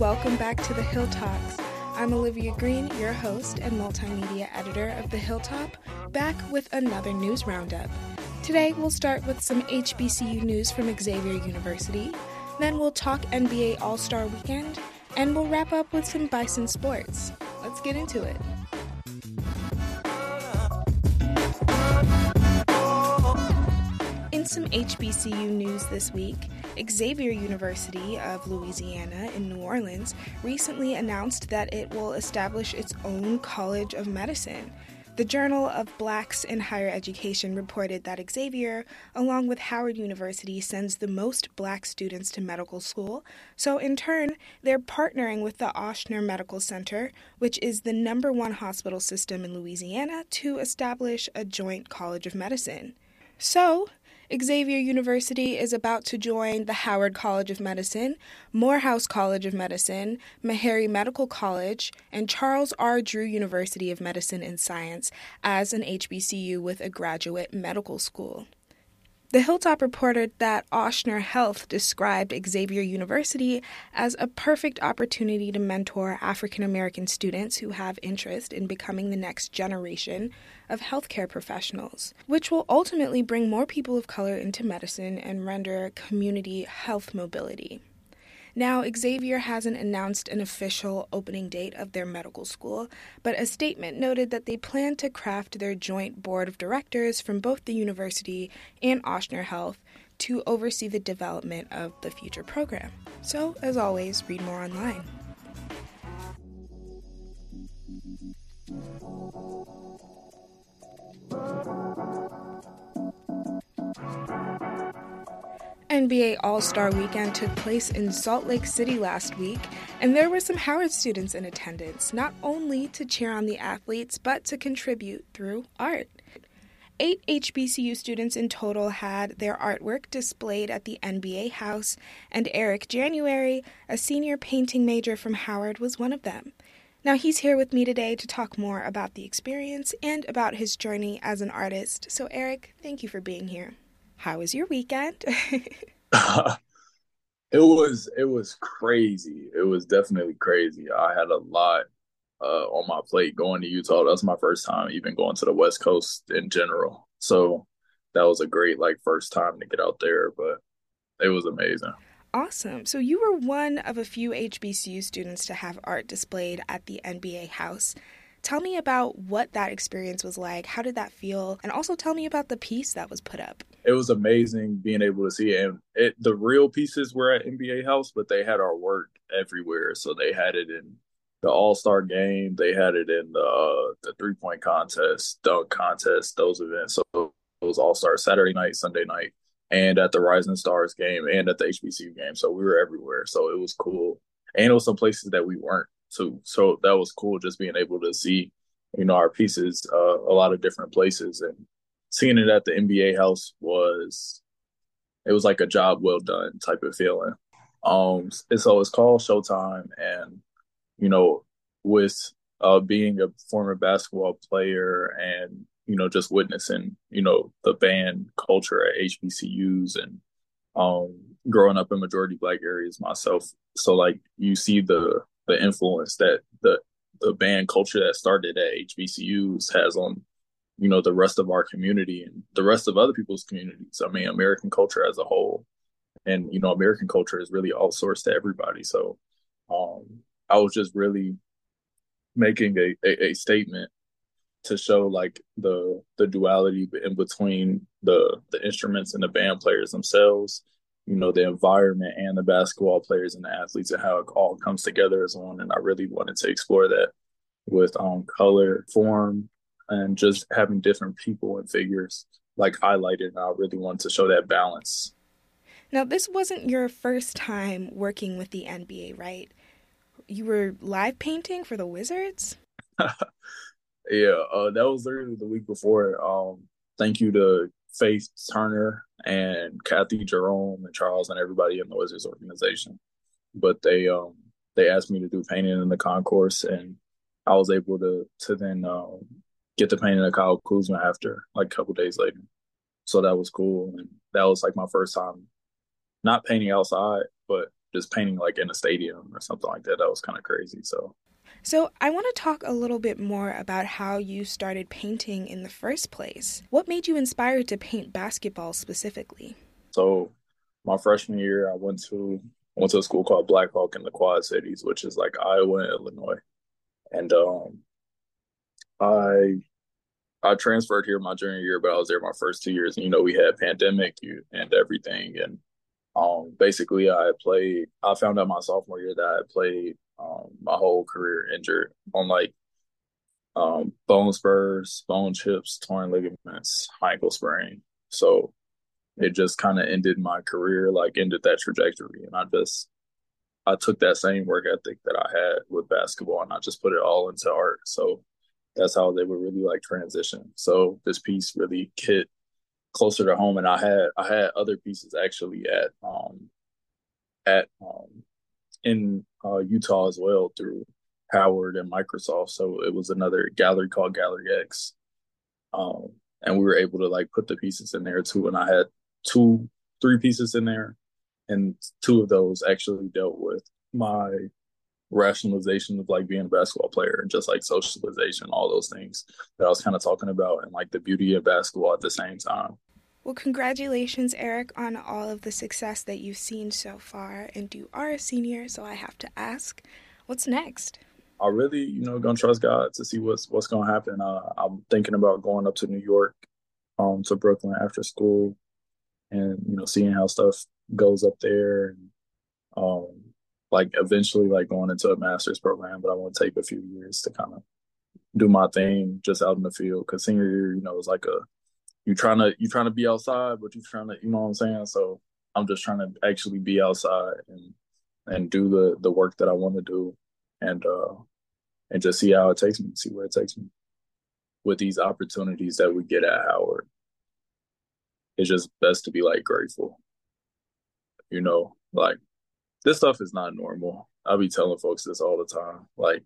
welcome back to the Hill Talks. I'm Olivia Green, your host and multimedia editor of The Hilltop, back with another news roundup. Today, we'll start with some HBCU news from Xavier University, then we'll talk NBA All Star Weekend, and we'll wrap up with some Bison sports. Let's get into it. In some HBCU news this week, Xavier University of Louisiana in New Orleans recently announced that it will establish its own College of Medicine. The Journal of Blacks in Higher Education reported that Xavier, along with Howard University, sends the most black students to medical school. So, in turn, they're partnering with the Ochsner Medical Center, which is the number one hospital system in Louisiana, to establish a joint college of medicine. So, Xavier University is about to join the Howard College of Medicine, Morehouse College of Medicine, Meharry Medical College, and Charles R. Drew University of Medicine and Science as an HBCU with a graduate medical school. The Hilltop reported that Ochsner Health described Xavier University as a perfect opportunity to mentor African American students who have interest in becoming the next generation of healthcare professionals, which will ultimately bring more people of color into medicine and render community health mobility. Now, Xavier hasn't announced an official opening date of their medical school, but a statement noted that they plan to craft their joint board of directors from both the university and Ochsner Health to oversee the development of the future program. So, as always, read more online. NBA All Star Weekend took place in Salt Lake City last week, and there were some Howard students in attendance, not only to cheer on the athletes, but to contribute through art. Eight HBCU students in total had their artwork displayed at the NBA House, and Eric January, a senior painting major from Howard, was one of them. Now, he's here with me today to talk more about the experience and about his journey as an artist. So, Eric, thank you for being here. How was your weekend? it was it was crazy. It was definitely crazy. I had a lot uh, on my plate going to Utah. That's my first time even going to the West Coast in general. So that was a great like first time to get out there, but it was amazing. Awesome. So you were one of a few HBCU students to have art displayed at the NBA house. Tell me about what that experience was like. How did that feel? And also tell me about the piece that was put up. It was amazing being able to see it. And it, the real pieces were at NBA House, but they had our work everywhere. So they had it in the All Star game, they had it in the uh, the three point contest, dunk contest, those events. So it was All Star Saturday night, Sunday night, and at the Rising Stars game, and at the HBCU game. So we were everywhere. So it was cool. And it was some places that we weren't so so that was cool just being able to see you know our pieces uh, a lot of different places and seeing it at the NBA house was it was like a job well done type of feeling. Um, and so it's called Showtime, and you know, with uh, being a former basketball player and you know just witnessing you know the band culture at HBCUs and um, growing up in majority black areas myself, so like you see the the influence that the the band culture that started at HBCUs has on you know the rest of our community and the rest of other people's communities. I mean, American culture as a whole, and you know, American culture is really outsourced to everybody. So, um, I was just really making a, a, a statement to show like the the duality in between the the instruments and the band players themselves you know the environment and the basketball players and the athletes and how it all comes together as one and i really wanted to explore that with um color form and just having different people and figures like highlighted and i really wanted to show that balance. Now this wasn't your first time working with the nba right? You were live painting for the wizards? Yeah uh, that was literally the week before um thank you to faith turner and Kathy Jerome and Charles and everybody in the Wizards organization. But they um they asked me to do painting in the concourse and I was able to to then um, get the painting of Kyle Kuzma after like a couple days later. So that was cool and that was like my first time not painting outside, but just painting like in a stadium or something like that. That was kind of crazy. So so, I want to talk a little bit more about how you started painting in the first place. What made you inspired to paint basketball specifically? So, my freshman year, I went to went to a school called Blackhawk in the Quad Cities, which is like Iowa and Illinois, and um, I I transferred here my junior year, but I was there my first two years, and you know we had pandemic and everything, and um, basically I played. I found out my sophomore year that I played um, my whole career injured on like um, bone spurs, bone chips, torn ligaments, ankle sprain. So it just kind of ended my career, like ended that trajectory. And I just, I took that same work ethic that I had with basketball and I just put it all into art. So that's how they would really like transition. So this piece really hit closer to home. And I had, I had other pieces actually at, um, at, um, in uh, Utah as well through Howard and Microsoft. So it was another gallery called Gallery X. Um, and we were able to like put the pieces in there too. And I had two, three pieces in there, and two of those actually dealt with my rationalization of like being a basketball player and just like socialization, all those things that I was kind of talking about, and like the beauty of basketball at the same time. Well, congratulations, Eric, on all of the success that you've seen so far. And you are a senior, so I have to ask, what's next? I really, you know, gonna trust God to see what's what's gonna happen. Uh, I'm thinking about going up to New York, um, to Brooklyn after school, and you know, seeing how stuff goes up there, and um, like eventually, like going into a master's program. But I want to take a few years to kind of do my thing just out in the field because senior year, you know, is like a you trying to you trying to be outside, but you trying to you know what I'm saying. So I'm just trying to actually be outside and and do the the work that I want to do, and uh and just see how it takes me, see where it takes me with these opportunities that we get at Howard. It's just best to be like grateful. You know, like this stuff is not normal. I'll be telling folks this all the time. Like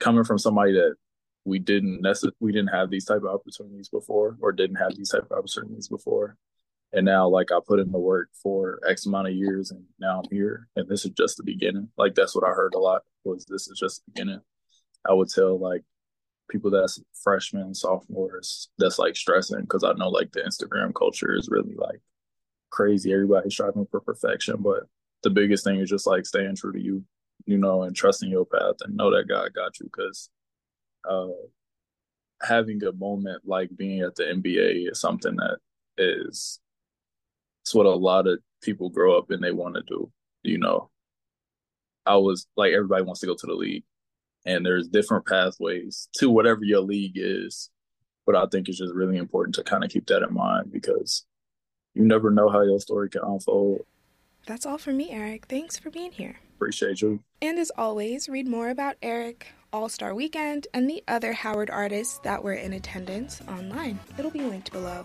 coming from somebody that we didn't necessarily we didn't have these type of opportunities before or didn't have these type of opportunities before and now like i put in the work for x amount of years and now i'm here and this is just the beginning like that's what i heard a lot was this is just the beginning i would tell like people that's freshmen sophomores that's like stressing because i know like the instagram culture is really like crazy everybody's striving for perfection but the biggest thing is just like staying true to you you know and trusting your path and know that god got you because uh, having a moment like being at the NBA is something that is it's what a lot of people grow up and they want to do. You know, I was like everybody wants to go to the league, and there's different pathways to whatever your league is. But I think it's just really important to kind of keep that in mind because you never know how your story can unfold. That's all for me, Eric. Thanks for being here. Appreciate you. And as always, read more about Eric all Star Weekend, and the other Howard artists that were in attendance online. It'll be linked below.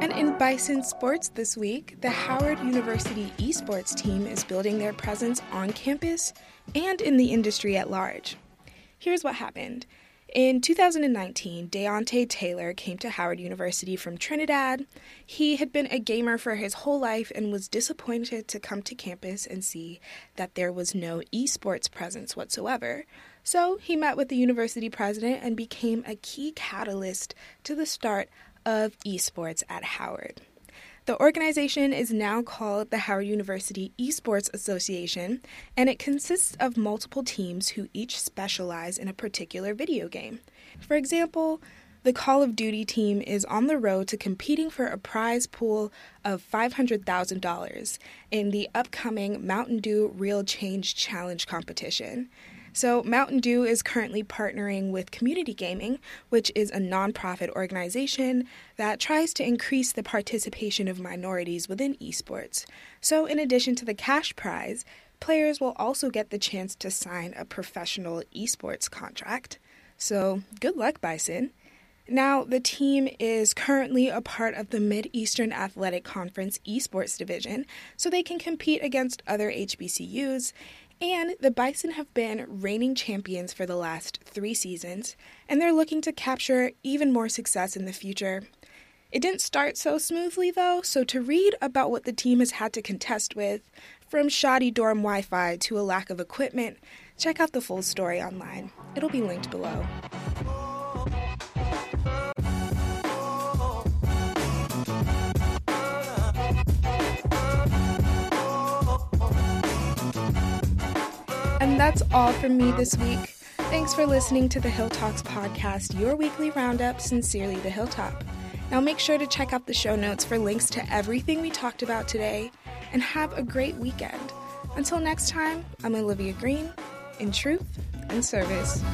And in Bison sports this week, the Howard University esports team is building their presence on campus and in the industry at large. Here's what happened. In 2019, Deontay Taylor came to Howard University from Trinidad. He had been a gamer for his whole life and was disappointed to come to campus and see that there was no esports presence whatsoever. So he met with the university president and became a key catalyst to the start of esports at Howard. The organization is now called the Howard University Esports Association, and it consists of multiple teams who each specialize in a particular video game. For example, the Call of Duty team is on the road to competing for a prize pool of $500,000 in the upcoming Mountain Dew Real Change Challenge competition. So, Mountain Dew is currently partnering with Community Gaming, which is a nonprofit organization that tries to increase the participation of minorities within esports. So, in addition to the cash prize, players will also get the chance to sign a professional esports contract. So, good luck, Bison. Now, the team is currently a part of the Mid Eastern Athletic Conference esports division, so they can compete against other HBCUs And the Bison have been reigning champions for the last three seasons, and they're looking to capture even more success in the future. It didn't start so smoothly, though, so to read about what the team has had to contest with, from shoddy dorm Wi Fi to a lack of equipment, check out the full story online. It'll be linked below. That's all from me this week. Thanks for listening to the Hilltalks podcast, your weekly roundup. Sincerely, the Hilltop. Now make sure to check out the show notes for links to everything we talked about today, and have a great weekend. Until next time, I'm Olivia Green, in truth and service.